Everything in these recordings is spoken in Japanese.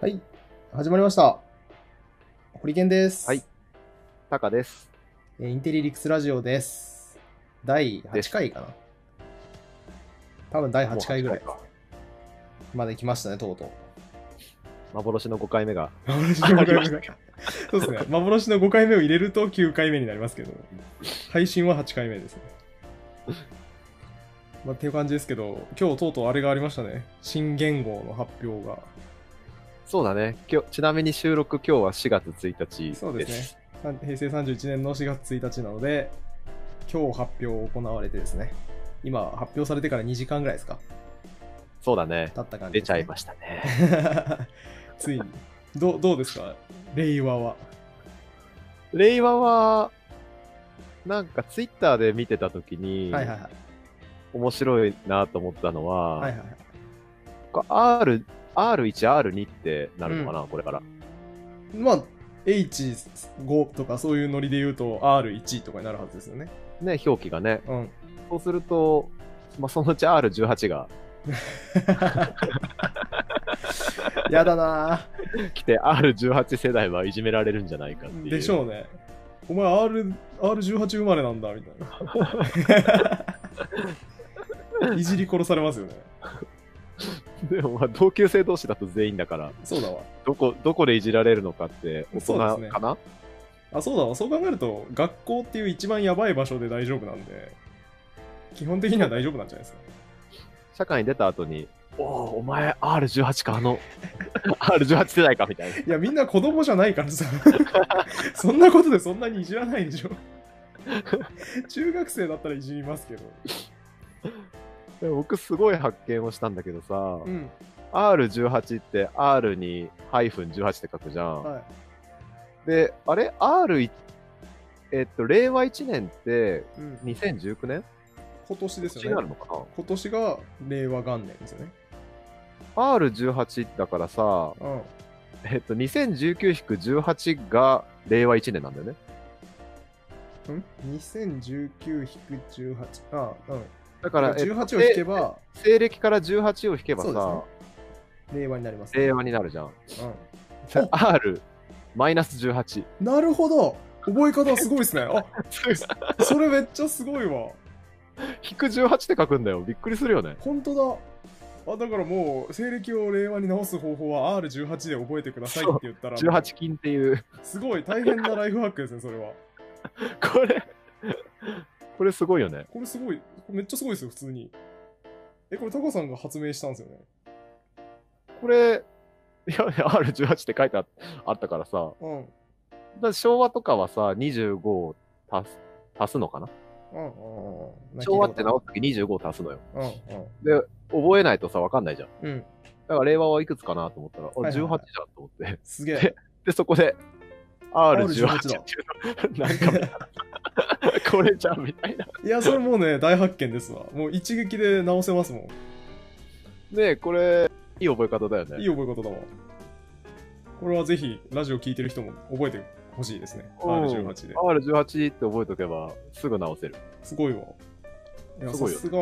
はい、始まりました。ホリケンです。はい。タカです。えーインテリリクスラジオです。第8回かな。多分第8回ぐらいもう8回かまで来ましたね、とうとう。幻の5回目が。幻の5回目が。そうですね。幻の5回目を入れると9回目になりますけど、配信は8回目ですね。まあ、っていう感じですけど、今日とうとうあれがありましたね。新元号の発表が。そうだね。今日、ちなみに収録今日は4月1日です。そうですね。平成31年の4月1日なので、今日発表行われてですね、今発表されてから2時間ぐらいですか？そうだね。経った感じね。ちゃいましたね。ついに。どうどうですか？令和は。令和は、なんかツイッターで見てたときに、はいはいはい。面白いなと思ったのは、はいはいはい。R、R1、R2 ってなるのかな、これから。まあ、H5 とかそういうノリで言うと R1 とかになるはずですよね。ね、表記がね。うん。そうすると、まあ、そのうち R18 が やだな来て、R18 世代はいじめられるんじゃないかっていう。ぁ。でしょうね。お前 R、R18 生まれなんだ、みたいな。いじり殺されますよね。でもまあ同級生同士だと全員だから、そうだわ。どこ、どこでいじられるのかって、大そうですね人かな？あ、そうだわ。そう考えると、学校っていう一番やばい場所で大丈夫なんで、基本的には大丈夫なんじゃないですか。社会に出た後に、おお、お前 R18 か、あの、R18 世代かみたいな。いや、みんな子供じゃないからさ。そんなことでそんなにいじらないでしょ。中学生だったらいじりますけど。僕すごい発見をしたんだけどさ、うん。R18 って R にハイフン18って書くじゃん。はい。で、あれ ?R1、えっと、令和1年ってうん、2019年？今年ですによね。なるのか今年が令和元年ですよね。な ?R18 だからさ、うん。えっと、2019-18が令和1年なんだよね。ん ?2019-18。あ、うん。だから、えっと18を引けば、西暦から18を引けばそうですねさ、令和になります、令和になるじゃん。う R、マイナス18。ん。なるほど覚え方すごいですね。あ、それめっちゃすごいわ。引く18って書くんだよ。びっくりするよね。本当だ。あ、だからもう、西暦を令和に直す方法は R18 で覚えてくださいって言ったら、18金っていう。すごい大変なライフハックですね、それは。これ、これすごいよね。これすごい、これめっちゃすごいですよ、普通に。え、これタカさんが発明したんですよね？これ、いや、R18 って書いてああったからさ、うん。だ昭和とかはさ、25を足す、足すのかな？うんうんうん。昭和って直すとき25を足すのよ。うんで、覚えないとさ、わかんないじゃん。うん。うん。だから令和はいくつかなと思ったら、あ、はいはいはい18じゃんと思って。すげえ。で、そこで、R18 R18 っていうの、なんかこれじゃんみたいな。いや、それもうね、大発見ですわ。もう一撃で直せますもん。ねこれ、いい覚え方だよね。いい覚え方だわ。これはぜひ、ラジオ聞いてる人も覚えてほしいですね。うん R18 で。R18 って覚えとけば、すぐ直せる。すごいわ。いや、さすごいよすが、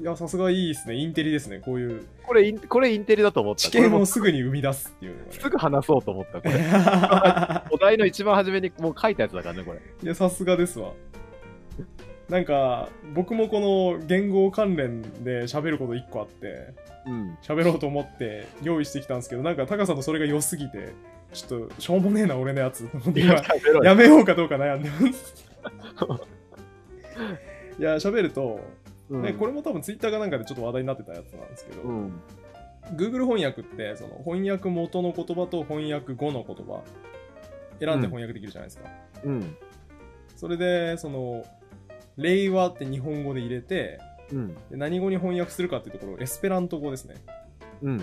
いや、さすがいいですね。インテリですね。こういうこれイン、これインテリだと思った。知見をすぐに生み出すっていうのがねすぐ話そうと思った。これ。い お題の一番初めにもう書いたやつだからね、これ。や、さすがですわ。なんか、僕もこの言語関連で喋ること1個あって、うん。喋ろうと思って用意してきたんですけど、なんか、タカさんのそれが良すぎて、ちょっと、しょうもねえな、俺のやつ。と思って今喋ろうよやめようかどうか悩んでます。いや、喋ると、うんね、これも多分ツイッターかなんかでちょっと話題になってたやつなんですけど、うん。Google 翻訳ってその翻訳元の言葉と翻訳後の言葉選んで翻訳できるじゃないですか、うん。それでその令和って日本語で入れてうん。で何語に翻訳するかっていうところエスペラント語ですねうん。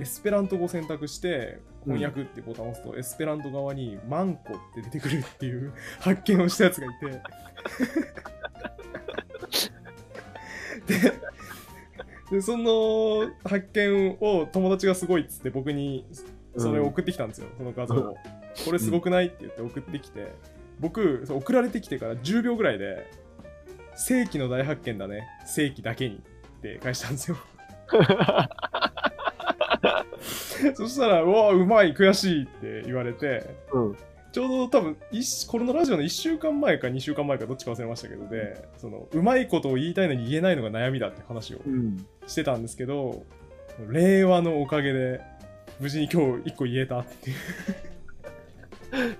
エスペラント語を選択して翻訳ってボタンを押すと、エスペラント側にマンコって出てくるっていう発見をしたやつがいてででその発見を友達がすごいっつって僕にそれを送ってきたんですよ、その画像を。これすごくないって言って送ってきて、僕、送られてきてから10秒ぐらいで、世紀の大発見だね、世紀だけにって返したんですよ。そしたら、うわ、うまい、悔しいって言われて、うん。ちょうど多分一このラジオの1週間前か2週間前かどっちか忘れましたけどで、そのうまいことを言いたいのに言えないのが悩みだって話をうん。してたんですけど、令和のおかげで、無事に今日1個言えたっていう。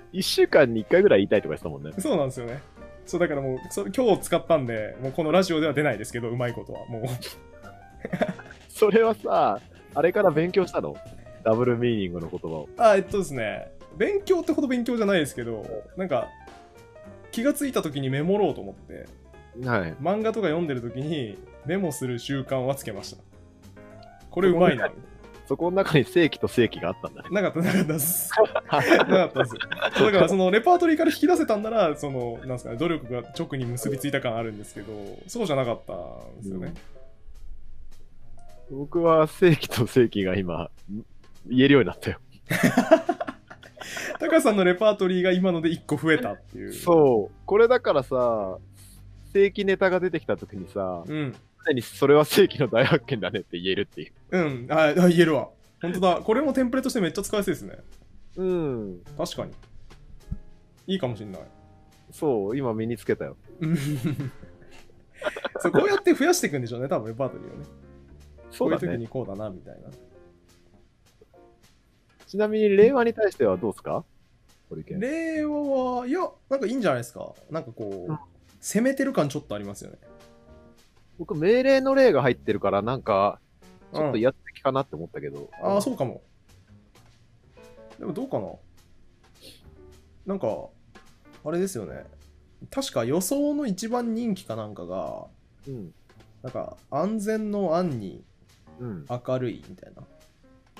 一週間に一回ぐらい言いたいとか言ってたもんね。そうなんですよね。そう、だからもう、それ今日使ったんで、もうこのラジオでは出ないですけど、うまいことは。もう、それはさ、あれから勉強したの？ダブルミーニングの言葉を。あ、えっとですね、勉強ってほど勉強じゃないですけど、なんか、気がついた時にメモろうと思って、はい。漫画とか読んでる時にメモする習慣はつけました。これうまいな。そこの中に正規と正規があったんだね。なかった、なかったです。なかったです。だから、そのレパートリーから引き出せたんなら、その、なんですかね、努力が直に結びついた感あるんですけど、そうじゃなかったんですよね。僕は正規と正規が今、言えるようになったよ。タカさんのレパートリーが今ので1個増えたっていう。そう。これだからさ、正規ネタが出てきた時にさ、う。うん。常にそれは正規の大発見だねって言えるっていう。うん。あ、あ言えるわ。本当だ。これもテンプレとしてめっちゃ使いやすいですね。うん。確かに。いいかもしんない。そう、今身につけたよ。うん そうこうやって増やしていくんでしょうね、多分レパートリーをね。そうだね。こういう時にこうだな、みたいな。ちなみに令和に対してはどうですか？令和は、いや、なんかいいんじゃないですか？なんかこう、うん攻めてる感ちょっとありますよね。僕、命令の例が入ってるから、なんか、ちょっとうんやってきかなって思ったけど。ああ、そうかも。でもどうかな？なんか、あれですよね。確か予想の一番人気かなんかが、うん。なんか安全の安にうん。明るいみたいな。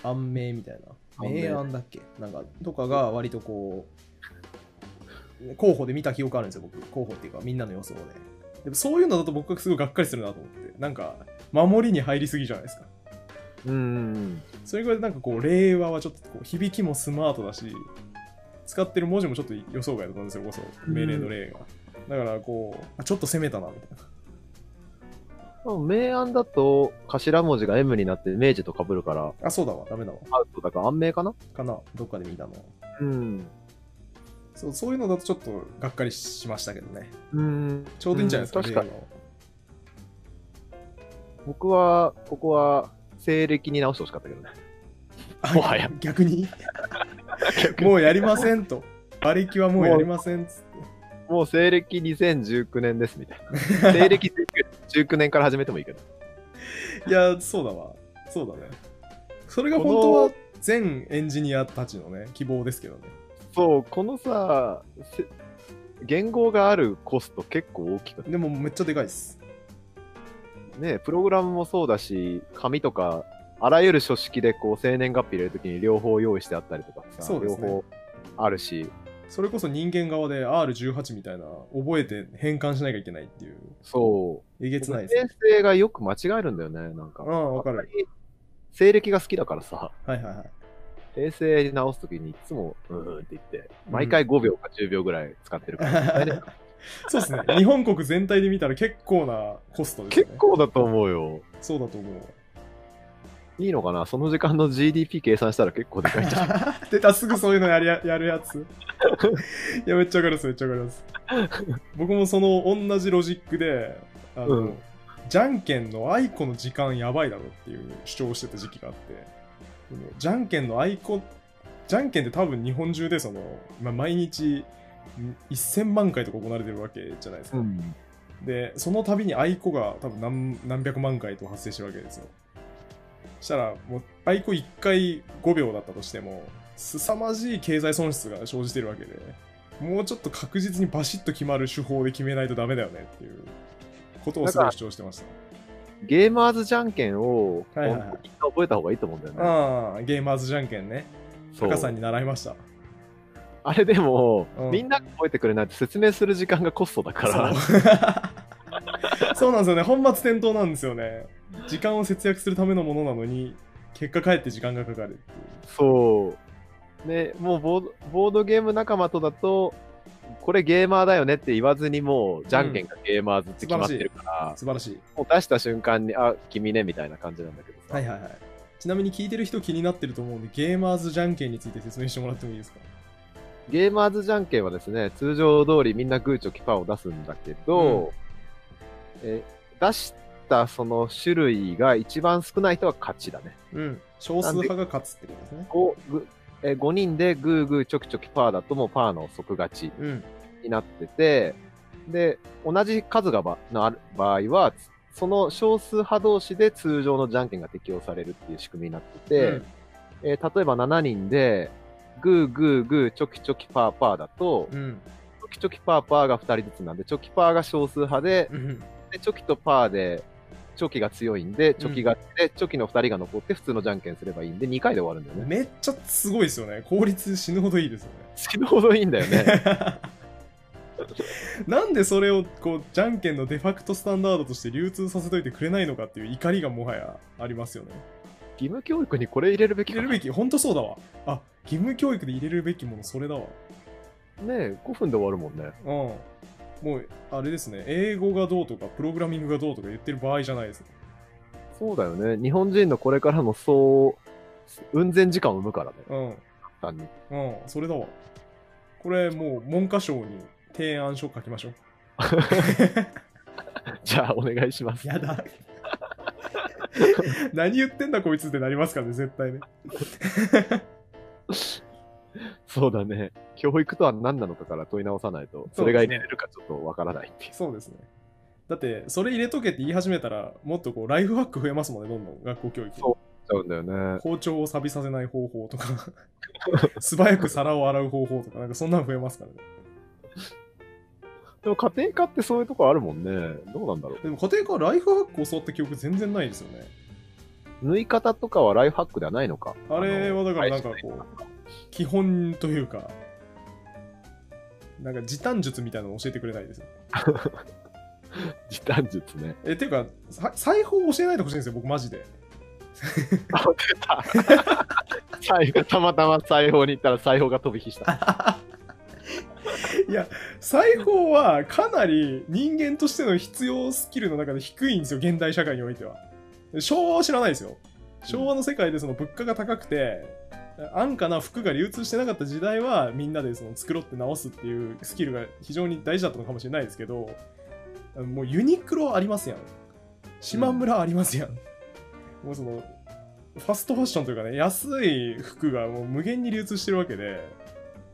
安明みたいな。安明明暗だっけ？なんか、とかが割とこう、候補で見た記憶あるんですよ、僕。候補っていうか、みんなの予想で。でもそういうのだと僕はすごいがっかりするなと思って。なんか、守りに入りすぎじゃないですか。うん。それぐらいなんかこう、令和はちょっとこう響きもスマートだし、使ってる文字もちょっと予想外だったんですよ、こそ。命令の例が。だからこう、あちょっと攻めたな、みたいな。明暗だと、頭文字が M になって明治と被るから、あ、そうだわ、ダメだわ。アウトだから安明かな？かな、どっかで見たの。うん。そうそういうのだとちょっとがっかりしましたけどね。うん。ちょうどいいんじゃないですか、うん確かに僕は、ここは、西暦に直してほしかったけどね。あもはや逆に？もうやりませんと。馬力はもうやりませんっつって。もう西暦2019年ですみたいな。西暦19年から始めてもいいけど。いや、そうだわ。そうだね。それが本当は全エンジニアたちのね、希望ですけどね。そう、このさ、せ言語があるコスト結構大きくてでもめっちゃでかいです。ね、プログラムもそうだし、紙とか、あらゆる書式でこう生年月日入れるときに両方用意してあったりとかさ、そうですね両方あるし、それこそ人間側で R18 みたいな、覚えて変換しなきゃいけないっていう、そう。えげつないですね。先生がよく間違えるんだよね、なんか。うん、わかる。西暦が好きだからさ、はいはいはい。平成に直すときにいつも、うーんって言って、毎回5秒か10秒ぐらい使ってるから、そうですね。日本国全体で見たら結構なコストですよ結ね。構だと思うよ。そうだと思う。いいのかな？その時間の GDP 計算したら結構でかいんじゃない？出た、すぐそういうのやるややるやつ。いや、めっちゃわかります、めっちゃわかります。僕もその同じロジックで、あの、うんじゃんけんのあいこの時間やばいだろっていう主張をしてた時期があって、じゃんけんのあいこ、じゃんけんって多分日本中でその、まあ、毎日ん1000万回とか行われてるわけじゃないですか。ん。で、その度にあいこが多分何何百万回と発生してるわけですよ。したら、もう、あいこ1回5秒だったとしても、凄まじい経済損失が生じてるわけで、もうちょっと確実にバシッと決まる手法で決めないとダメだよねっていうことをすごい主張してました。ゲーマーズじゃんけんを、はいは覚えた方がいいと思うんだよね。ああ、ゲーマーズじゃんけんね。そう高さんに習いました。あれでも、うんみんなが覚えてくれないと説明する時間がコストだから、そう なんですよね。本末転倒なんですよね。時間を節約するためのものなのに、結果かえって時間がかかる。そう。ね、もうボードボードゲーム仲間とだと、これゲーマーだよねって言わずにもう、じゃんけんがゲーマーズって決まってるから、素晴らしい。もう出した瞬間に、あ、君ね、みたいな感じなんだけどさ。はいはいはい。ちなみに聞いてる人気になってると思うんで、ゲーマーズじゃんけんについて説明してもらってもいいですか？ゲーマーズじゃんけんはですね、通常通りみんなグーチョキパーを出すんだけど、え出したその種類が一番少ない人は勝ちだね。うん。少数派が勝つってことですね。5, ぐえ5人でグーグーチョキチョキパーだともうパーの即勝ちうん。になってて、で、同じ数がばのある場合は、その少数派同士で通常のじゃんけんが適用されるっていう仕組みになってて、うんえー例えば7人で、グーグーグーチョキチョキパーパーだと、うん。チョキチョキパーパーが2人ずつなんで、チョキパーが少数派で、うん。でチョキとパーで、チョキが強いんで、チョキがで、チョキの2人が残って普通のじゃんけんすればいいんで、2回で終わるんだよね。めっちゃすごいですよね。効率死ぬほどいいですよね。死ぬほどいいんだよね。なんでそれをこうじゃんけんのデファクトスタンダードとして流通させといてくれないのかっていう怒りがもはやありますよね。義務教育にこれ入れるべき入れるべき、ほんとそうだわ。あ、義務教育で入れるべきものそれだわ。ねえ、5分で終わるもんね。うん。もう、あれですね、英語がどうとか、プログラミングがどうとか言ってる場合じゃないです。そうだよね。日本人のこれからのそう、運転時間を生むからね。うん。単に。うん、それだわ。これもう文科省に提案書書きましょう。じゃあ、お願いします。やだ。何言ってんだこいつってなりますからね、絶対ね。そうだね。教育とは何なのかから問い直さないと、それが入れれるかちょっとわからないっていう。そうですね。だって、それ入れとけって言い始めたら、もっとこう、ライフハック増えますもんね、どんどん学校教育。そうちゃうんだよね。包丁を錆びさせない方法とか、素早く皿を洗う方法とか、なんかそんなの増えますからね。でも家庭科ってそういうとこあるもんね。どうなんだろう。でも家庭科はライフハックを教わった記憶全然ないですよね。縫い方とかはライフハックではないのか。あれはだからなんかこう。う、基本というか、なんか時短術みたいなのを教えてくれないですよ。時短術ね。え、ていうか、さ裁縫を教えないでほしいんですよ、僕マジで。あ、出た。裁たまたま裁縫に行ったら裁縫が飛び火した。いや、裁縫はかなり人間としての必要スキルの中で低いんですよ、現代社会においては。昭和は知らないですよ。昭和の世界でその物価が高くて、安価な服が流通してなかった時代はみんなでその繕って直すっていうスキルが非常に大事だったのかもしれないですけど、もうユニクロありますやん。島村ありますやん。もうその、ファストファッションというかね、安い服がもう無限に流通してるわけで、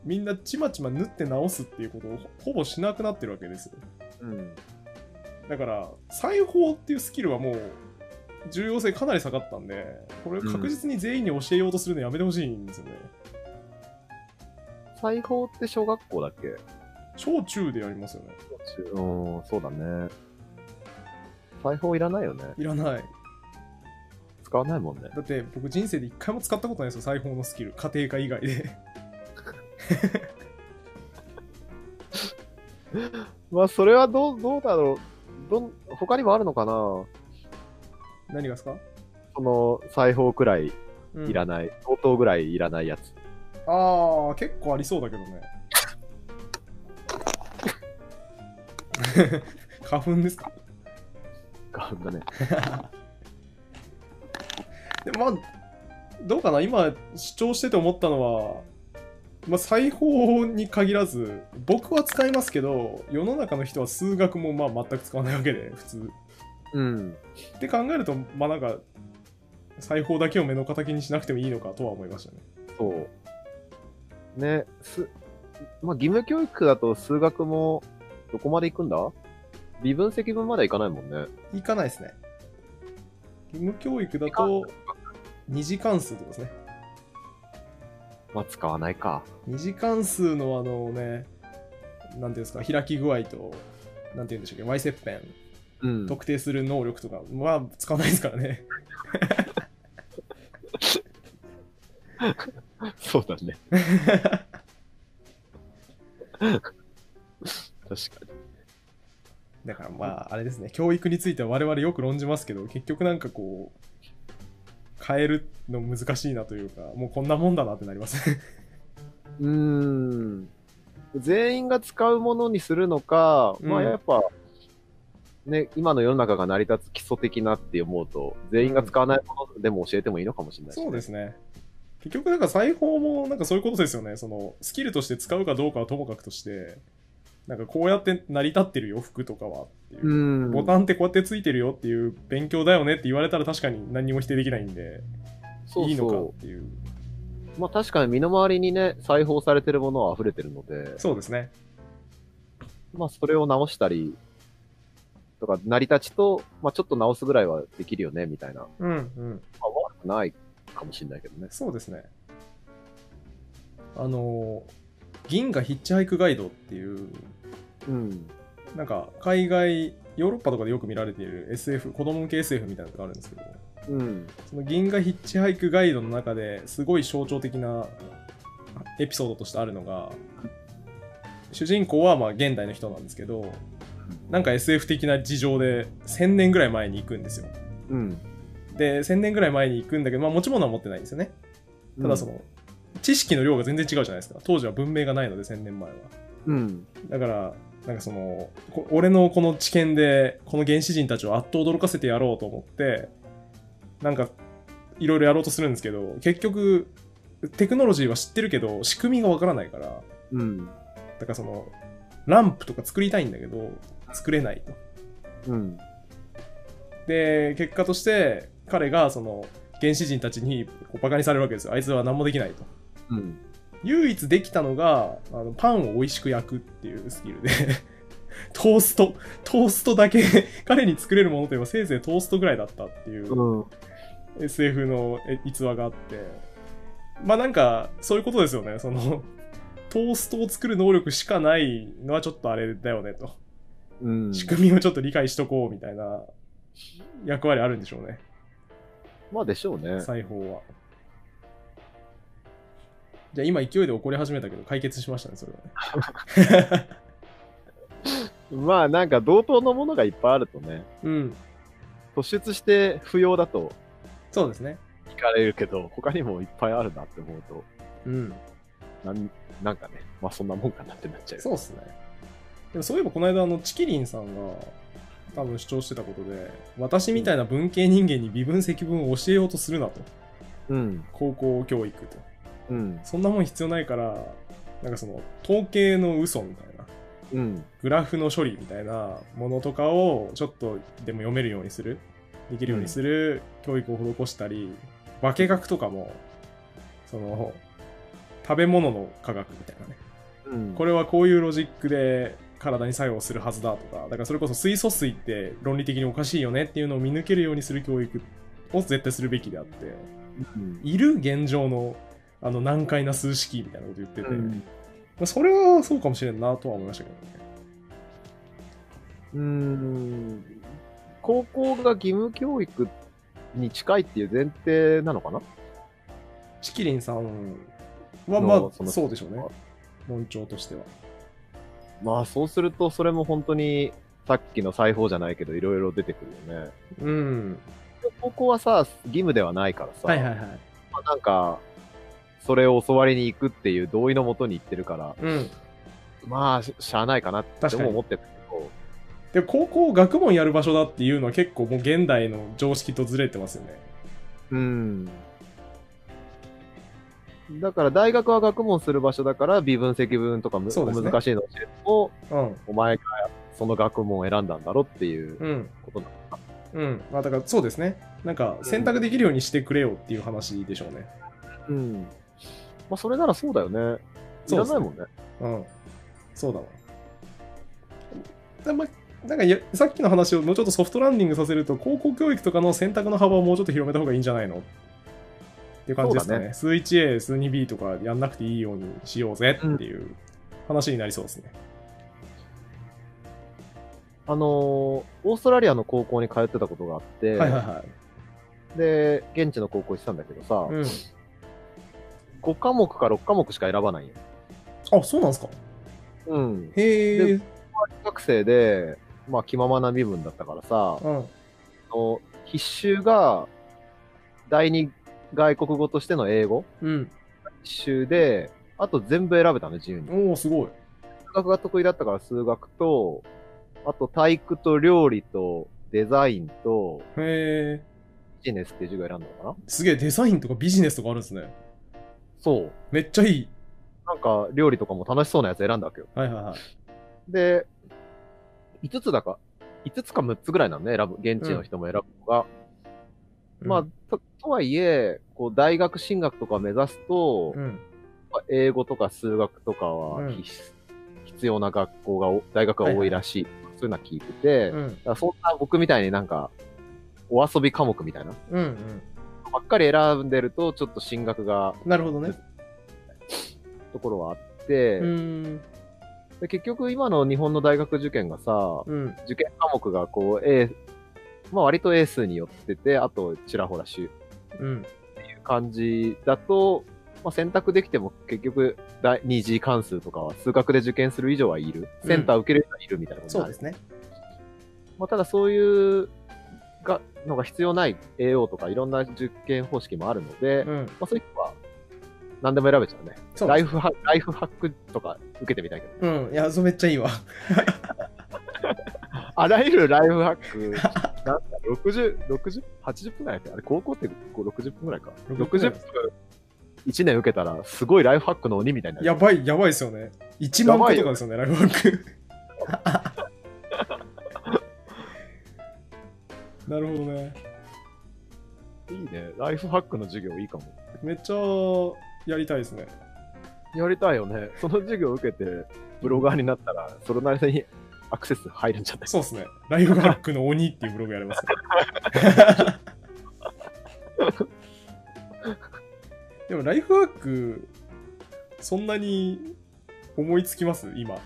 みんなちまちま縫って直すっていうことをほほぼしなくなってるわけですよ。うん。だから、裁縫っていうスキルはもう、重要性かなり下がったんで、これ確実に全員に教えようとするのやめてほしいんですよね。裁縫って小学校だっけ？小中でやりますよね。うん、そうだね。裁縫いらないよね。いらない。使わないもんね。だって僕人生で一回も使ったことないですよ、裁縫のスキル。家庭科以外で。まあ、それはどう、どうだろう。どん、他にもあるのかな？何がですか、その、裁縫くらいうんいらない、相当ぐらいいらないやつ。ああ、結構ありそうだけどね。花粉ですか？がだね。でもまあ、どうかな？今主張してて思ったのは、まあ、裁縫に限らず、僕は使いますけど、世の中の人は数学もまあ全く使わないわけで、普通。うん。って考えると、まあなんか、裁縫だけを目の敵にしなくてもいいのかとは思いましたね。そう。ね、す、まあ、義務教育だと数学も、どこまで行くんだ？微分積分まで行かないもんね。いかないですね。義務教育だと、二次関数とかですね。まあ、使わないか。二次関数のあのね、なんていうんですか、開き具合と、なんていうんでしょうか、Y 切片、うん。特定する能力とかは使わないですからね。そうだね。確かに。だからまあ、あれですね、教育については我々よく論じますけど、結局なんかこう、変えるの難しいなというか、もうこんなもんだなってなりますね。うーん。全員が使うものにするのか、まうんあやっぱ、ね、今の世の中が成り立つ基礎的なって思うと、全員が使わないものでも教えてもいいのかもしれない、そうですね。結局、なんか裁縫もなんかそういうことですよね。その、スキルとして使うかどうかはともかくとして、なんかこうやって成り立ってるよ、服とかはっていう。うん。ボタンってこうやってついてるよっていう勉強だよねって言われたら確かに何にも否定できないんで、そうそういいのかっていう。まあ確かに身の回りにね、裁縫されてるものは溢れてるので、そうですね。まあそれを直したり、とか、成り立ちと、まあちょっと直すぐらいはできるよね、みたいな。うんうん。まあ悪くないかもしれないけどね。そうですね。あの、銀河ヒッチハイクガイドっていう、うん。なんか海外、ヨーロッパとかでよく見られている SF、子供向け SF みたいなのがあるんですけど、うん。その銀河ヒッチハイクガイドの中ですごい象徴的なエピソードとしてあるのが、主人公はまあ現代の人なんですけど、なんか SF 的な事情で1000年ぐらい前に行くんですよ。うん。で、1000年ぐらい前に行くんだけど、まあ持ち物は持ってないんですよね。ただその、知識の量が全然違うじゃないですか。当時は文明がないので1000年前は。うん。だから、なんかその、こ俺のこの知見で、この原始人たちをあっと驚かせてやろうと思って、なんか、いろいろやろうとするんですけど、結局、テクノロジーは知ってるけど、仕組みがわからないから、うん。だからその、ランプとか作りたいんだけど、作れないと。うん。で、結果として、彼がその、原始人たちにこうバカにされるわけですよ。あいつは何もできないと。うん。唯一できたのが、あのパンを美味しく焼くっていうスキルで、トースト、トーストだけ、彼に作れるものといえばせいぜいトーストぐらいだったっていううん。SF のえ逸話があって、まあなんか、そういうことですよね。その、トーストを作る能力しかないのはちょっとあれだよねと。うん。仕組みをちょっと理解しとこうみたいな役割あるんでしょうね。まあでしょうね。裁縫は。じゃあ今勢いで怒り始めたけど解決しましたね、それはね。まあなんか同等のものがいっぱいあるとね、うん。突出して不要だとそうですね。聞かれるけど、他にもいっぱいあるなって思うと、うん。なんなんかね、まあそんなもんかなってなっちゃう。そうっすね。でもそういえばこの間、あの、チキリンさんが多分主張してたことで、私みたいな文系人間に微分積分を教えようとするなと。うん。高校教育と。うん。そんなもん必要ないから、なんかその、統計の嘘みたいな。うん。グラフの処理みたいなものとかをちょっとでも読めるようにするできるようにする教育を施したり、化学とかもその食べ物の科学みたいなねうん。これはこういうロジックで体に作用するはずだとかだからそれこそ水素水って論理的におかしいよねっていうのを見抜けるようにする教育を絶対するべきであってうん。いる現状のあの難解な数式みたいなこと言ってて、うん。まあそれはそうかもしれんなとは思いましたけどねうーん。高校が義務教育に近いっていう前提なのかな？チキリンさんはまあそうでしょうね論調としてはまあそうすると、それも本当に、さっきの裁縫じゃないけど、いろいろ出てくるよね。うん。高校はさ、義務ではないからさ、はいはいはい。まあなんか、それを教わりに行くっていう同意のもとに行ってるから、うん。まあ、ししゃあないかなっても思ってたけど、で高校学問やる場所だっていうのは結構もう現代の常識とずれてますよね。うん。だから大学は学問する場所だから、微分積分とかむ、そうですね。難しいの教えても、うん。お前がその学問を選んだんだろっていううん。ことなのか。うん。まあだからそうですね。なんか選択できるようにしてくれよっていう話でしょうね。うん。まあ、それならそうだよね。いそうですねらないもんね。うん。そうだわ。でまなんかやさっきの話をもうちょっとソフトランディングさせると高校教育とかの選択の幅をもうちょっと広めた方がいいんじゃないのっていう感じですかねね数 1A 数 2B とかやんなくていいようにしようぜっていう話になりそうですね、あのーオーストラリアの高校に通ってたことがあって、はいはいはいで、現地の高校行ってたんだけどさ、うん5科目か6科目しか選ばないよ。あそうなんですかうん。へえで学生で、まあ、気ままな身分だったからさ、うん必修が第二外国語としての英語うん必修で、あと全部選べたの、自由に。おおすごい数学が得意だったから数学と、あと体育と料理とデザインとへえ。ビジネスっていう授業選んだのかなすげえ、デザインとかビジネスとかあるんですね。そう。めっちゃいい。なんか料理とかも楽しそうなやつ選んだわけよ。はいはいはい。で、5つだか、5つか6つぐらいなんね、選ぶ、現地の人も選ぶのが。まあうん、と、とはいえ、こう、大学進学とか目指すと、うん。まあ英語とか数学とかうんは必須必要な学校がお、大学が多いらしい。そういうのは聞いてて、うん。らそんな僕みたいになんか、お遊び科目みたいな、うん。うん。ばっかり選んでると、ちょっと進学が、なるほどね。ところはあって。で結局今の日本の大学受験がさ、うん。受験科目がこう、A、まあ割と A 数によってて、あとちらほら週うん。っていう感じだと、まあ、選択できても結局第二次関数とかは数学で受験する以上はいる。センター受ける人はいるみたいなことになるそうですね。まあ、ただそういうがのが必要ない AO とかいろんな受験方式もあるので、まうん。あ、そういう人は何でも選べちゃうね。そうライフハライフハックとか受けてみたいけど。うん。いや、それめっちゃいいわ。あらゆるライフハック、なんだ、60、60、80分ぐらいあれ、高校ってこう60分ぐらいか。60 60分、1年受けたら、すごいライフハックの鬼みたいになる。やばい、やばいですよね。1万個とかですよね、ライフハック。なるほどね。いいね。ライフハックの授業いいかも。めっちゃやりたいですね。やりたいよね。その授業受けて、ブロガーになったら、それなりにアクセス入るんじゃない？そうですね。ライフハックの鬼っていうブログやれますね。でもライフハック、そんなに思いつきます？今。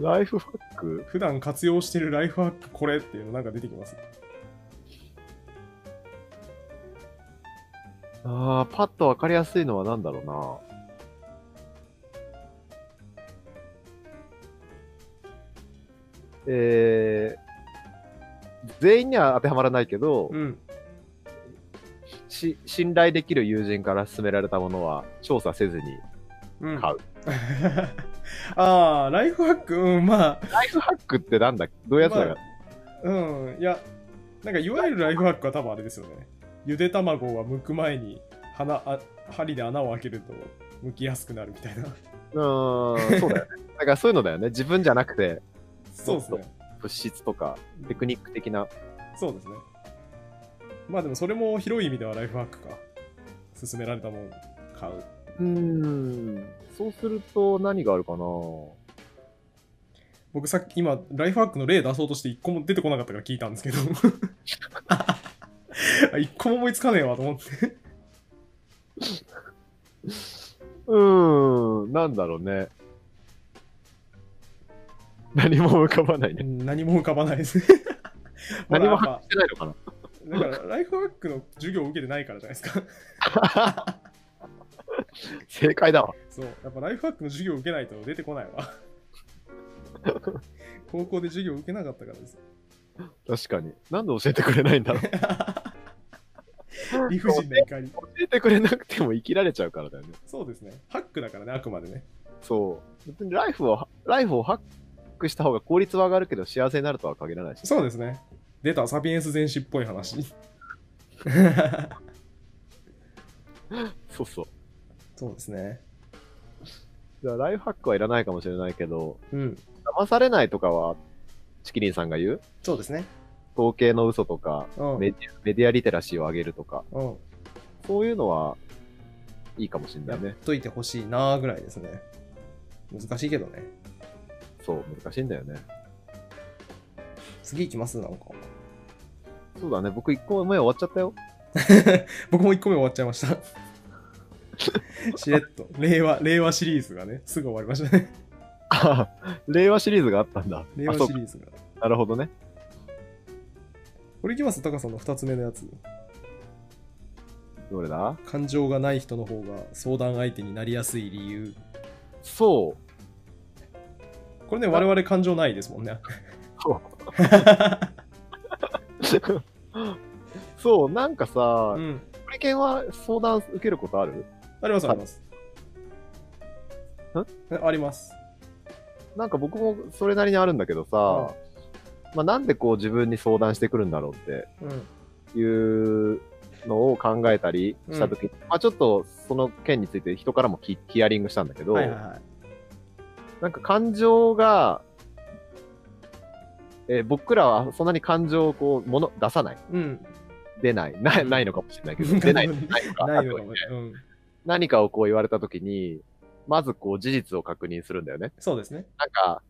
ライフハック？普段活用してるライフハックこれっていうのなんか出てきます？ああ、パッとわかりやすいのは何だろうな。えー、全員には当てはまらないけど、うん。し信頼できる友人から勧められたものは調査せずにうん、買う。ああ、ライフハック、うん、まあ、ライフハックってなんだ？どういうやつだか、うん、いや、なんかいわゆるライフハックは多分あれですよね。ゆで卵は剥く前に鼻あ針で穴を開けると剥きやすくなるみたいな。うーん、そうだよね。だからそういうのだよね。自分じゃなくて、そうですね。物質とかテクニック的な。そうですね。まあでもそれも広い意味ではライフハックか。勧められたものを買う。うーん。そうすると何があるかな？僕さっき今、ライフハックの例出そうとして一個も出てこなかったから聞いたんですけど。あ 一個も思いつかねえわと思って。うーん、なんだろうね。何も浮かばないね。何も浮かばないです ね。何も発してないのかなぱだから、ライフハックの授業を受けてないからじゃないですか。正解だわ。そう。やっぱライフハックの授業を受けないと出てこないわ。高校で授業を受けなかったからです。確かに。なんで教えてくれないんだろう。理不尽な怒り。教えてくれなくても生きられちゃうからだよね。そうですね。ハックだからね、あくまでね。そう。別にライフを、ライフをハックした方が効率は上がるけど幸せになるとは限らないし。そうですね。出た、サピエンス全史っぽい話。そうそう。そうですね。じゃあライフハックはいらないかもしれないけど、うん。騙されないとかは、チキリンさんが言う？そうですね。統計の嘘とか、うん。メディアリテラシーを上げるとか、うん。そういうのはいいかもしれなやっいね。といてほしいなーぐらいですね。難しいけどね。そう、難しいんだよね。次行きますなんか。そうだね、僕1個目終わっちゃったよ。僕も1個目終わっちゃいました。しれっと。令和、令和シリーズがね、すぐ終わりましたね。あ令和シリーズがあったんだ。令和シリーズが。なるほどね。これいきます？タカさんの2つ目のやつ。どれだ？感情がない人の方が相談相手になりやすい理由。そう。これね、我々感情ないですもんね。そう。なんかさ、うん。プリケンは相談受けることある？あります、あります。えあります。なんか僕もそれなりにあるんだけどさ、まあ、なんでこう自分に相談してくるんだろうってうん。いうのを考えたりしたとき、まあちょっとその件について人からもヒヒアリングしたんだけど、はいはいはい。なんか感情が、えー僕らはそんなに感情をこう、もの、出さない。うん。出ない。なないのかもしれないけど、出ない。ないのか。ないのかも。何かをこう言われたときに、まずこう事実を確認するんだよね。そうですね。なんか、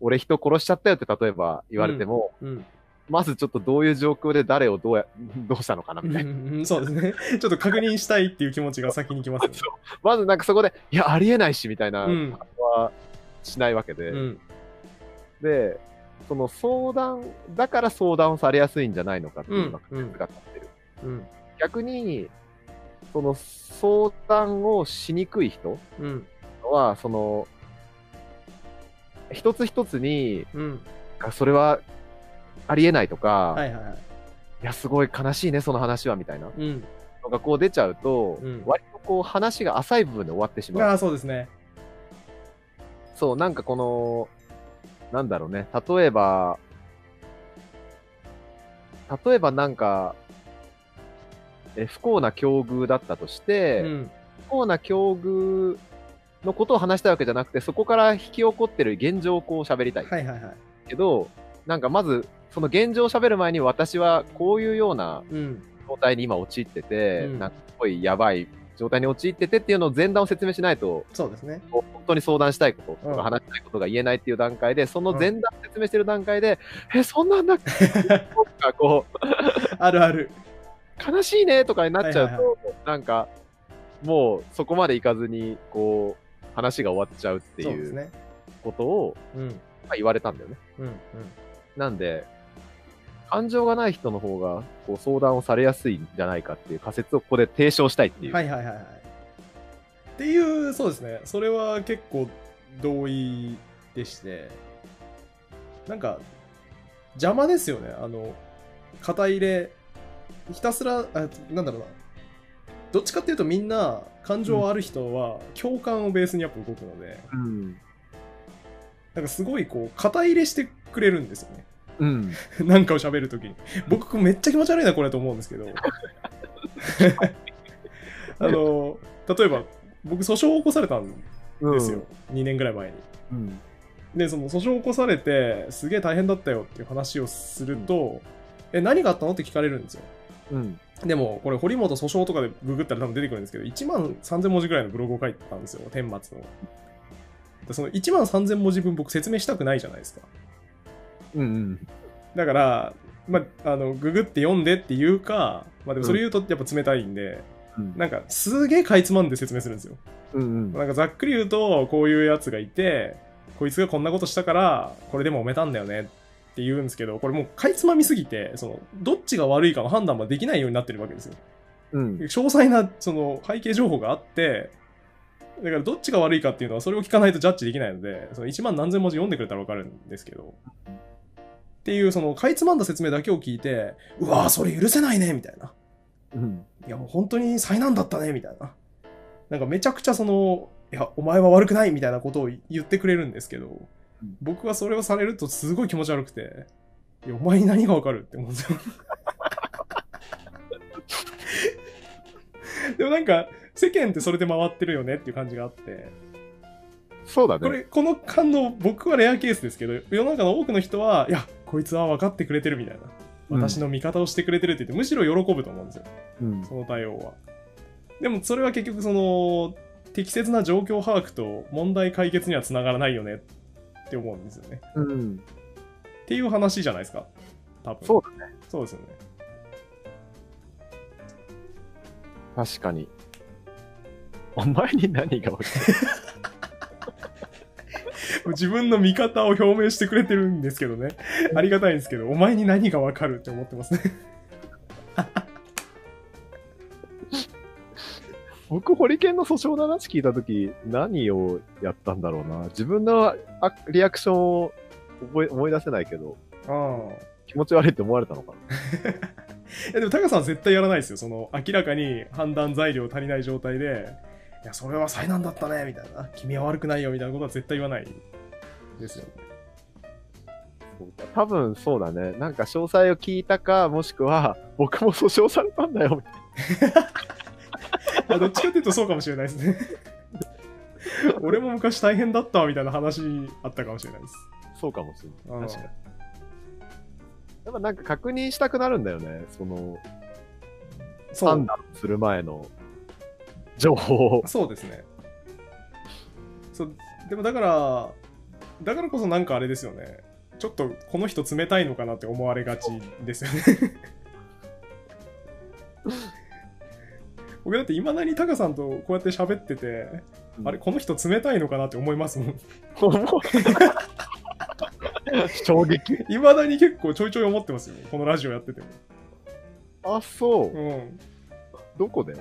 俺人殺しちゃったよって例えば言われても、うん。まずちょっとどういう状況で誰をどうや、どうしたのかなみたいな。うんそうですね。ちょっと確認したいっていう気持ちが先に来ますよね。まずなんかそこで、いや、ありえないし、みたいなうんしないわけで、うん。で、その相談、だから相談をされやすいんじゃないのかっていうのがうん仮説が立ってる。うん。逆に、その相談をしにくい人うん。は、その、一つ一つに、うん。あそれはありえないとか、い、はいはいはい。や、すごい悲しいね、その話は、みたいなうん。のがこう出ちゃうと、うん割とこう話が浅い部分で終わってしまう。ああ、そうですね。そう、なんかこの、なんだろうね、例えば、例えばなんか、え不幸な境遇だったとして、うん。不幸な境遇のことを話したいわけじゃなくて、そこから引き起こってる現状をこう喋りたいはいはいはい。けど、なんかまず、その現状を喋る前に私はこういうようなうん。状態に今陥ってて、うんなんかすごいやばい状態に陥っててっていうのを前段を説明しないと、そうですね。本当に相談したいこととうんか話したいことが言えないっていう段階で、その前段説明してる段階で、え、そんなんだっけとか、こう、あるある。悲しいねとかになっちゃうと、はいはいなんか、もうそこまでいかずに、こう、話が終わっちゃうっていう。ことを、うん。まあ、言われたんだよね。うん。うん。なんで、感情がない人の方が、こう、相談をされやすいんじゃないかっていう仮説をここで提唱したいっていう。はいはいはいはい。っていう、そうですね。それは結構同意でして、なんか、邪魔ですよね。あの、肩入れ、ひたすら、あなんだろうな。どっちかっていうとみんな感情ある人は共感をベースにやっぱ動くので、うん。なんかすごいこう、肩入れしてくれるんですよね。うん。なんかを喋るときに。僕めっちゃ気持ち悪いな、これと思うんですけど。あの、例えば、僕訴訟を起こされたんですよ。2年ぐらい前に。うん。で、その訴訟を起こされて、すげえ大変だったよっていう話をすると、え、何があったのって聞かれるんですよ。うん。でも、これ、堀本訴訟とかでググったら多分出てくるんですけど、1万3000文字ぐらいのブログを書いてたんですよ、天末の。でその1万3000文字分僕説明したくないじゃないですか。うん。うん。だから、まあ、あの、ググって読んでって言うか、まあでもそれ言うとやっぱ冷たいんで、うん。なんかすげえかいつまんで説明するんですよ。うん。なんかざっくり言うと、こういうやつがいて、こいつがこんなことしたから、これでも揉めたんだよねって言うんですけど、これもうかいつまみすぎて、その、どっちが悪いかの判断もできないようになってるわけですよ。うん。詳細な、その、背景情報があって、だからどっちが悪いかっていうのはそれを聞かないとジャッジできないので、その1万何千文字読んでくれたらわかるんですけど、っていうその、かいつまんだ説明だけを聞いて、うわーそれ許せないねみたいな。うん。いや、もう本当に災難だったね、みたいな。なんかめちゃくちゃその、いや、お前は悪くないみたいなことを言ってくれるんですけど、僕はそれをされるとすごい気持ち悪くて、いや、お前に何がわかるって思うんですよ。でもなんか、世間ってそれで回ってるよねっていう感じがあって、そうだね。これ、この感動、僕はレアケースですけど、世の中の多くの人は、いや、こいつは分かってくれてるみたいな。私の味方をしてくれてるって言って、むしろ喜ぶと思うんですよ。うん。その対応は。でもそれは結局その適切な状況把握と問題解決にはつながらないよねって思うんですよね。うん。っていう話じゃないですか。多分。そうだね。そうですよね。確かに。お前に何が起き 自分の味方を表明してくれてるんですけどね。ありがたいんですけど、お前に何がわかるって思ってますね。僕、ホリケンの訴訟の話聞いたとき、何をやったんだろうな。自分のあリアクションを覚え思い出せないけど、あ気持ち悪いって思われたのかあ。いやでもタカさんは絶対やらないですよ。その明らかに判断材料足りない状態で、いや、それは災難だったね、みたいな。君は悪くないよ、みたいなことは絶対言わない。な。ですよね。多分そうだね。なんか詳細を聞いたか、もしくは、僕も訴訟されたんだよ、みたい あどっちかっていうとそうかもしれないですね。俺も昔大変だったわみたいな話あったかもしれないです。な。そうかもしれうんない。確かに。やっぱなんか確認したくなるんだよね。その、判断する前の情報を。そうですね。そうでもだから、だからこそなんかあれですよね。ちょっとこの人冷たいのかなって思われがちですよね。僕だっていまだにタカさんとこうやって喋ってて、あれこの人冷たいのかなって思いますもん。衝撃。いまだに結構ちょいちょい思ってますよ。このラジオやってても。あ、そう。うん。どこで？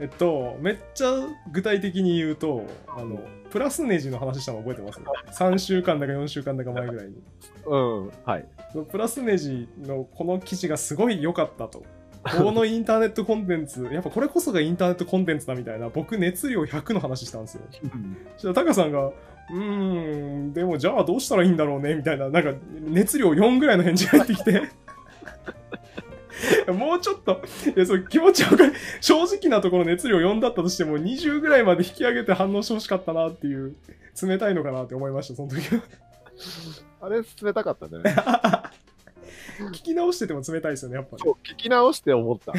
えっと、めっちゃ具体的に言うと、あの、プラスネジの話したの覚えてます ?3 週間だか4週間だか前ぐらいに。うん。はい。プラスネジのこの記事がすごい良かったと。このインターネットコンテンツ、やっぱこれこそがインターネットコンテンツだみたいな、僕熱量100の話したんですよ。そしたらタカさんが、うーん、でもじゃあどうしたらいいんだろうねみたいな、なんか熱量4ぐらいの返事が入ってきて。もうちょっと、いや、そう気持ちわかる。正直なところ熱量4だったとしても、20ぐらいまで引き上げて反応してほしかったなっていう、冷たいのかなって思いました、その時は。あれ、冷たかったね。聞き直してても冷たいですよね、やっぱり。そう、聞き直して思った。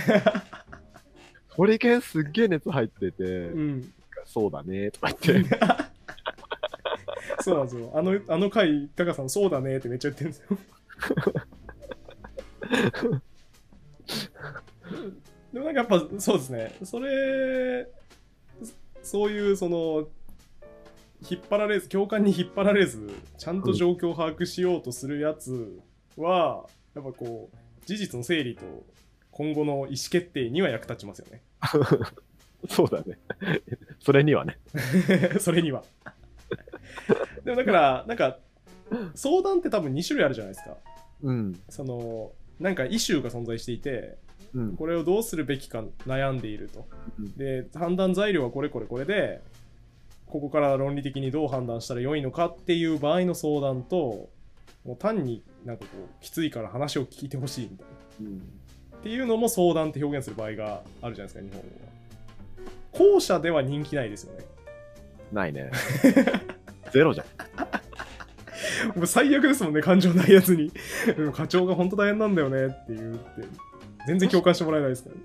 ホリケンすっげえ熱入ってて、うん。そうだね、とか言って。そうなんですよ。あの、あの回、タカさん、そうだねってめっちゃ言ってるんですよ。でもなんかやっぱ、そうですね。それ、そういう、その、引っ張られず、共感に引っ張られず、ちゃんと状況を把握しようとするやつは、やっぱこう、事実の整理と今後の意思決定には役立ちますよね。そうだね。それにはね。それには。でもだから、なんか、相談って多分2種類あるじゃないですか。うん。その、なんかイシューが存在していて、うん。これをどうするべきか悩んでいるとうん。で、判断材料はこれこれこれで、ここから論理的にどう判断したら良いのかっていう場合の相談と、もう単になんかこう、きついから話を聞いてほしいみたいな。うん。っていうのも相談って表現する場合があるじゃないですか、日本語は。後者では人気ないですよね。ないね。ゼロじゃん。もう最悪ですもんね、感情ないやつに。うん課長が本当大変なんだよねって言って、全然共感してもらえないですから、ね。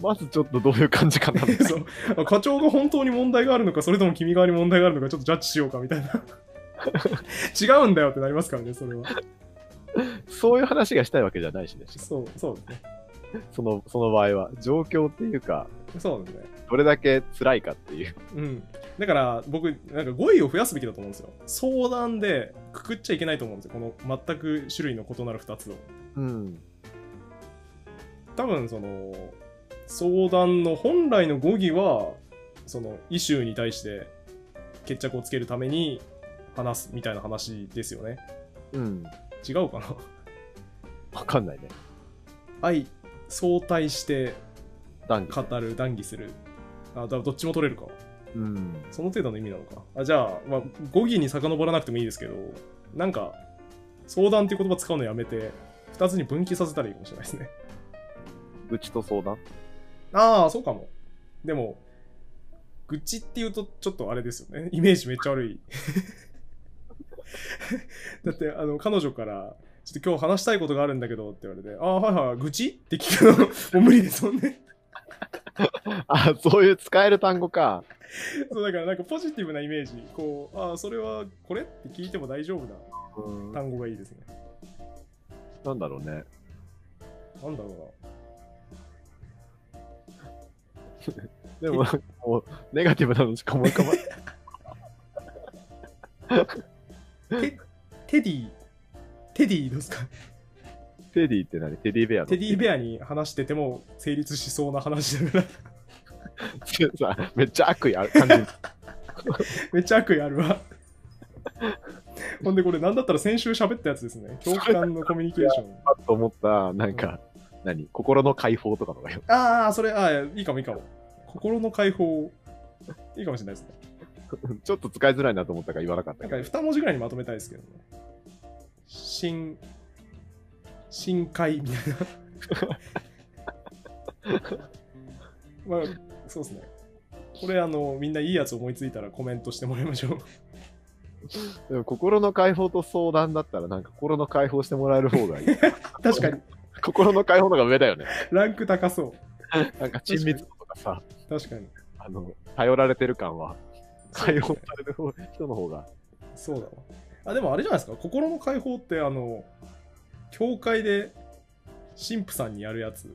まずちょっとどういう感じかな。そうあ課長が本当に問題があるのか、それとも君側に問題があるのか、ちょっとジャッジしようかみたいな。違うんだよってなりますからね、それは。そういう話がしたいわけじゃないしね。そう、そうですね。その、その場合は。状況っていうか、そうですね。どれだけ辛いかっていう。うん。だから僕、なんか語彙を増やすべきだと思うんですよ。相談でくくっちゃいけないと思うんですよ。この全く種類の異なる2つを。うん。多分その相談の本来の語義はそのイシューに対して決着をつけるために話すみたいな話ですよねうん。違うかな？わかんないね。愛相対して。語る談義するあだどっちも取れるかうん。その程度の意味なのかあじゃあ、まあ、語義に遡らなくてもいいですけどなんか相談っていう言葉使うのやめて2つに分岐させたらいいかもしれないですね愚痴と相談？ああ、そうかも。でも、愚痴って言うとちょっとあれですよね。イメージめっちゃ悪い。だって、あの、彼女から、ちょっと今日話したいことがあるんだけどって言われて、ああ、はいはい、愚痴？って聞くの、もう無理ですもんね。あ、そういう使える単語か。そう、だからなんかポジティブなイメージ、こう、ああ、それはこれって聞いても大丈夫なうん。単語がいいですね。なんだろうね。なんだろ でも、もう、ネガティブなのしか思い浮かばない。テディ、テディどうですか？テディって何？テディベアの？テディベアに話してても成立しそうな話だから。さ、めっちゃ悪意ある感じ。めっちゃ悪意あるわ。ほんでこれなんだったら先週喋ったやつですね。共感のコミュニケーション。パッと思った、なんか、何？心の解放とかのがよ。ああ、それ、ああ、いいかもいいかも。心の解放、いいかもしれないですね。ちょっと使いづらいなと思ったから言わなかったなんかけど。2文字ぐらいにまとめたいですけどね。深、深海みたいな。まあ、そうですね。これ、あの、みんないいやつ思いついたらコメントしてもらいましょう。でも心の解放と相談だったら、なんか心の解放してもらえる方がいい。確かに、心の解放の方が上だよね。ランク高そう。なんか親密度とかさ、確かに。あの、頼られてる感は、解放される方人の方が。そうだわ。あ、でもあれじゃないですか。心の解放って、あの、教会で神父さんにやるやつ、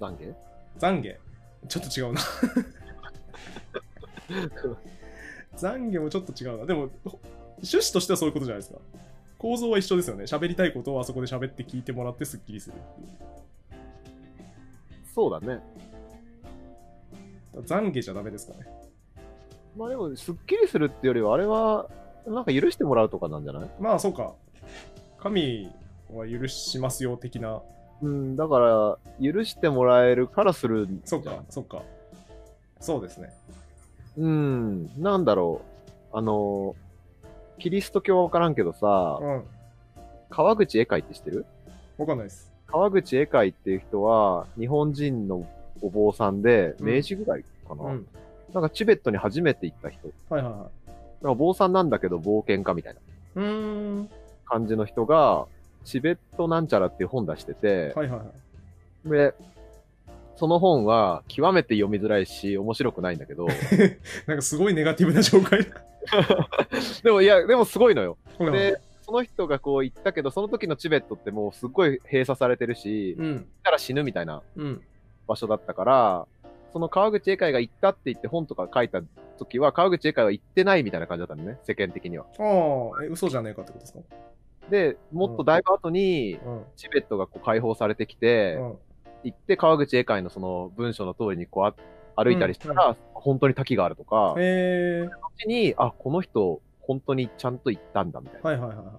懺悔？懺悔。ちょっと違うな。懺悔もちょっと違うな。でも、ほ趣旨としてはそういうことじゃないですか。構造は一緒ですよね。喋りたいことをあそこで喋って聞いてもらってスッキリするっていう。そうだね。懺悔じゃダメですかね。まあでも、すっきりするってよりは、あれは、なんか許してもらうとかなんじゃない？まあ、そうか。神は許しますよ、的な。うん、だから、許してもらえるからするんそうか、そうか。そうですね。うん、なんだろう。あの、キリスト教はわからんけどさう、ん。川口絵会って知ってる？わかんないです。川口絵会っていう人は、日本人のお坊さんで、うん明治ぐらいかな、うん。なんかチベットに初めて行った人。はいはいはい。なんか坊さんなんだけど冒険家みたいなうーん。感じの人が、チベットなんちゃらっていう本出してて、はいはいはい。で、その本は極めて読みづらいし、面白くないんだけど、なんかすごいネガティブな紹介だ。でもいや、でもすごいのよ。で、その人がこう行ったけど、その時のチベットってもうすっごい閉鎖されてるし、行っうん。たら死ぬみたいなうん。場所だったから、その川口絵会が行ったって言って本とか書いた時は、川口絵会は行ってないみたいな感じだったのね、世間的には。ああ、え、嘘じゃねえかってことですか？で、もっとだいぶ後に、うん。チベットがこう解放されてきて、うん。行って川口絵会のその文章の通りにこうあ歩いたりしたら、本当に滝があるとか、えー、そっちに、あ、この人、本当にちゃんと行ったんだみたいなはいはいはいはい。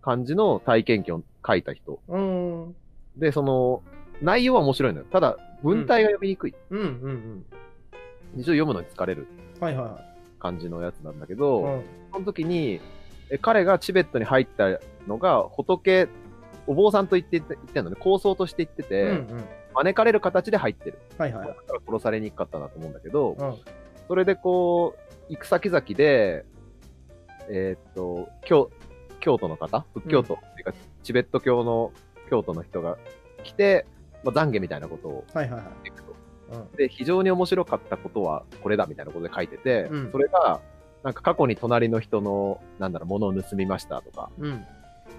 感じの体験記を書いた人。うーん。うんで、その、内容は面白いのよ。ただ、文体が読みにくい。うんうん。一応読むのに疲れるはいはいは感じのやつなんだけい。ど、うん。その時に、え彼がチベットに入ったのが、仏、お坊さんと言って言ってんのね、構想として言ってて、うんうん。招かれる形で入ってる。はいはいはい。だから殺されにくかったなと思うんだけど、うん。それでこう、行く先々で、えーっと、京、京都の方？仏教徒、っていうか、チベット教の京都の人が来て、まあ、懺悔みたいなことをはいはいはい。言くと。うん。で、非常に面白かったことはこれだみたいなことで書いてて、うんそれが、なんか過去に隣の人の、なんだろう、物を盗みましたとか、うん。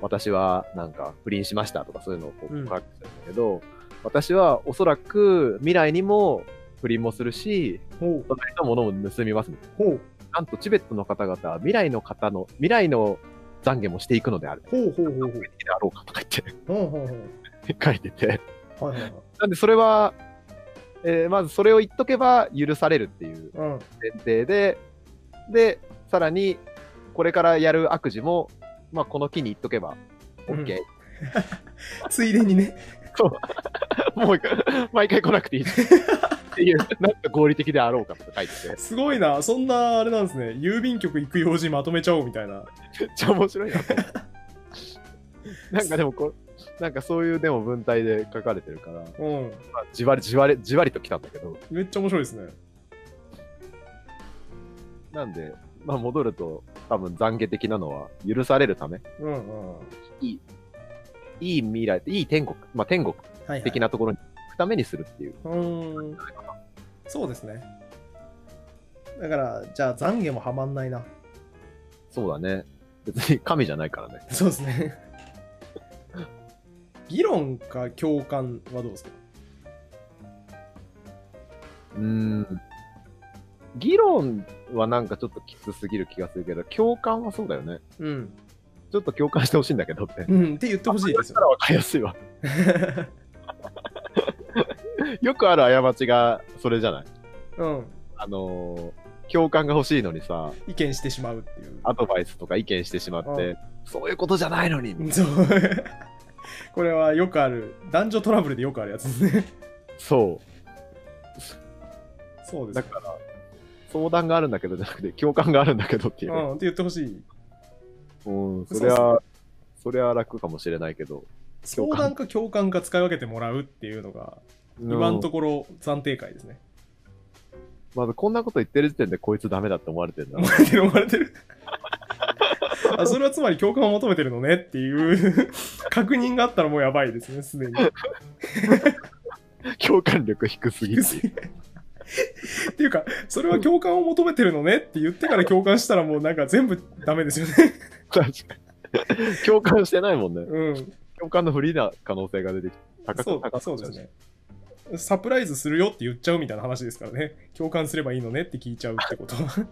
私はなんか不倫しましたとかそういうのを告白してるんだけど、私はおそらく未来にも不倫もするし。隣の物も盗みますみ。ほう。なんとチベットの方々は未来の方の、未来の懺悔もしていくのである。ほうほうほうほう。であろうかとか言ってほうほうほう。書いてて。はいはいはい。なんでそれは、えーまずそれを言っとけば許されるっていううん。前提で、で、さらに、これからやる悪事も、まあ、この木に言っとけば、OK。ついでにね。そう。もう、毎回来なくていいし。っていう、なんか合理的であろうかとか書いてて、すごいな。そんな、あれなんですね。郵便局行く用事まとめちゃおうみたいな。めっちゃ面白いな。なんかでもこう、なんかそういうでも文体で書かれてるから、うん。まあ、じわりじわり、じわりと来たんだけど、めっちゃ面白いですね。なんで、まあ戻ると、多分懺悔的なのは許されるため、うんうん。いい未来、いい天国、まあ天国はい、はい。的なところに行くためにするっていう。うーん。そうですね。だから、じゃあ、懺悔もはまんないな。そうだね。別に神じゃないからね。そうですね。議論か共感はどうですか？うーん。議論はなんかちょっときつすぎる気がするけど、共感はそうだよね。うん。ちょっと共感してほしいんだけどって。うん、って言ってほしいですよ。だったら分かりやすいわ。よくある過ちがそれじゃない？うん。あのー共感が欲しいのにさ、意見してしまうっていう。アドバイスとか意見してしまっうて、そういうことじゃないのに。そう。これはよくある、男女トラブルでよくあるやつですね。そそうですね。だから、相談があるんだけどじゃなくて、共感があるんだけどっていうね。うん、って言ってほしい。うん、それは、それは楽かもしれないけど。相談か共感か使い分けてもらうっていうのが、今のところ暫定会ですね。まずこんなこと言ってる時点でこいつダメだって思われてるんだ思。われてる思われてる。あそれはつまり共感を求めてるのねっていう確認があったらもうやばいですね、すでに。共感力低すぎて。っていうか、それは共感を求めてるのねって言ってから共感したらもうなんか全部ダメですよね。確かに。共感してないもんね。うん。共感の不利な可能性が出てきて、高く、そう高くそうですね。サプライズするよって言っちゃうみたいな話ですからね。共感すればいいのねって聞いちゃうってことは。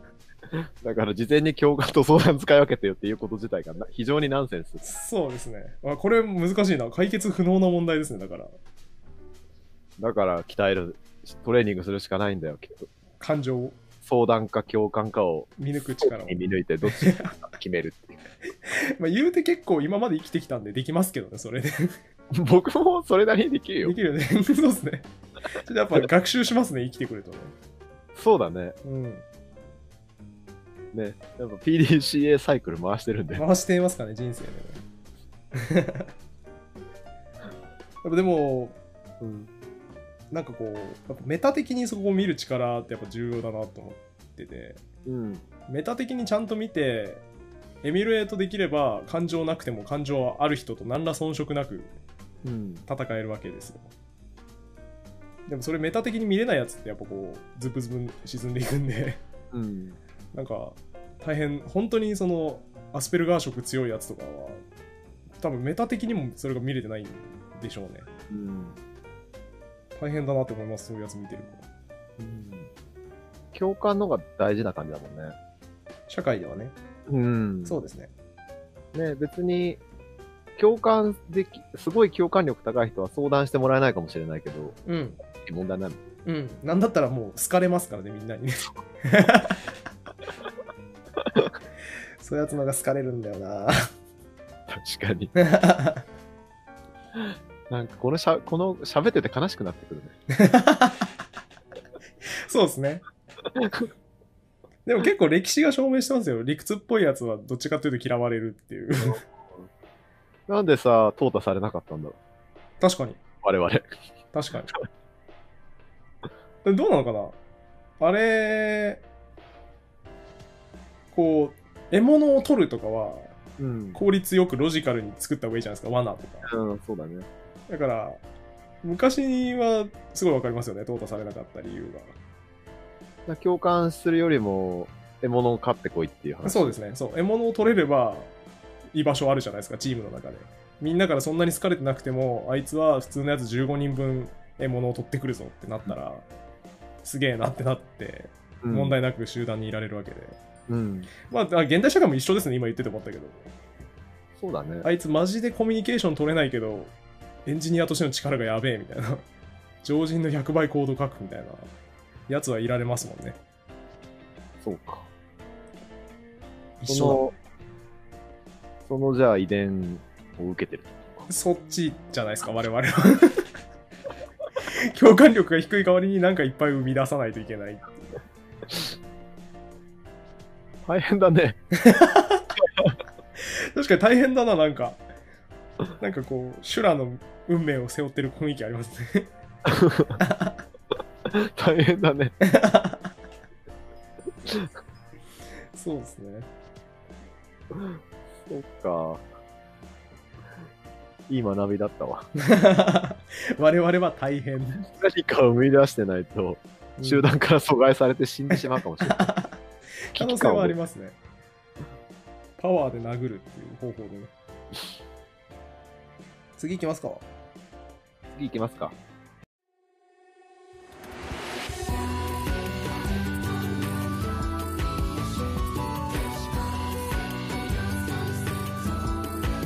だから事前に共感と相談使い分けてよっていうこと自体がな非常にナンセンス。そうですね。あこれ難しいな。解決不能な問題ですね、だから。だから鍛える、トレーニングするしかないんだよ、きっと。感情を相談か共感かを見抜く力を。見抜いてどっちか決めるっていう。まあ言うて結構今まで生きてきたんでできますけどね、それで。僕もそれなりにできるよで。きるよね。そうですね。ちょっとやっぱ学習しますね、生きてくるとね。そうだね。うん。ね。やっぱ PDCA サイクル回してるんで。回していますかね、人生で、でも、うん。なんかこう、やっぱメタ的にそこを見る力ってやっぱ重要だなと思ってて、うん。メタ的にちゃんと見て、エミュレートできれば感情なくても感情ある人と何ら遜色なくうん。戦えるわけですよ。でもそれメタ的に見れないやつってやっぱこう、ズブズブ沈んでいくんで、うん。なんか大変、本当にそのアスペルガー色強いやつとかは、多分メタ的にもそれが見れてないんでしょうね。うん。大変だなって思います、そういうやつ見てると。うん共感の方が大事な感じだもんね。社会ではね。うんそうですね。ね、別に、共感でき、すごい共感力高い人は相談してもらえないかもしれないけど、うん。問題ない。うん。なんだったらもう好かれますからね、みんなにね。そういうやつのが好かれるんだよな。確かに。なんかこのしゃ、この喋ってて悲しくなってくるね。そうですね。でも結構歴史が証明してますよ。理屈っぽいやつはどっちかというと嫌われるっていう。なんでさ、淘汰されなかったんだろう。確かに。我々。確かに。どうなのかな？あれ、こう、獲物を取るとかは、うん。効率よくロジカルに作った方がいいじゃないですか、罠とか。うん、そうだね。だから、昔はすごいわかりますよね、淘汰されなかった理由だ共感するよりも、獲物を飼ってこいっていうが。話。そうですね、そう、獲物を取れれば、居場所あるじゃないですか、チームの中で。みんなからそんなに好かれてなくても、あいつは普通のやつ15人分獲物を取ってくるぞってなったら、すげえなってなって、うん問題なく集団にいられるわけで。うん。まあ、あ現代社会も一緒ですね、今言ってて思ったけど。そうだね。あいつマジでコミュニケーション取れないけど、エンジニアとしての力がやべえみたいな。常人の100倍コード書くみたいなやつはいられますもんね。そうか。一緒その、そのじゃあ遺伝を受けてる。だ。そっちじゃないですか、我々は。共感力が低い代わりになんかいっぱい生み出さないといけない。大変だね。確かに大変だな、なんか。なんかこう、修羅の運命を背負ってる雰囲気ありますね。大変だね。そうですね。そっか。いい学びだったわ。我々は大変。何かを生み出してないと、集団から阻害されて死んでしまうかもしれない。可能性はありますね。パワーで殴るっていう方法でね。次行きますか。次行きますか。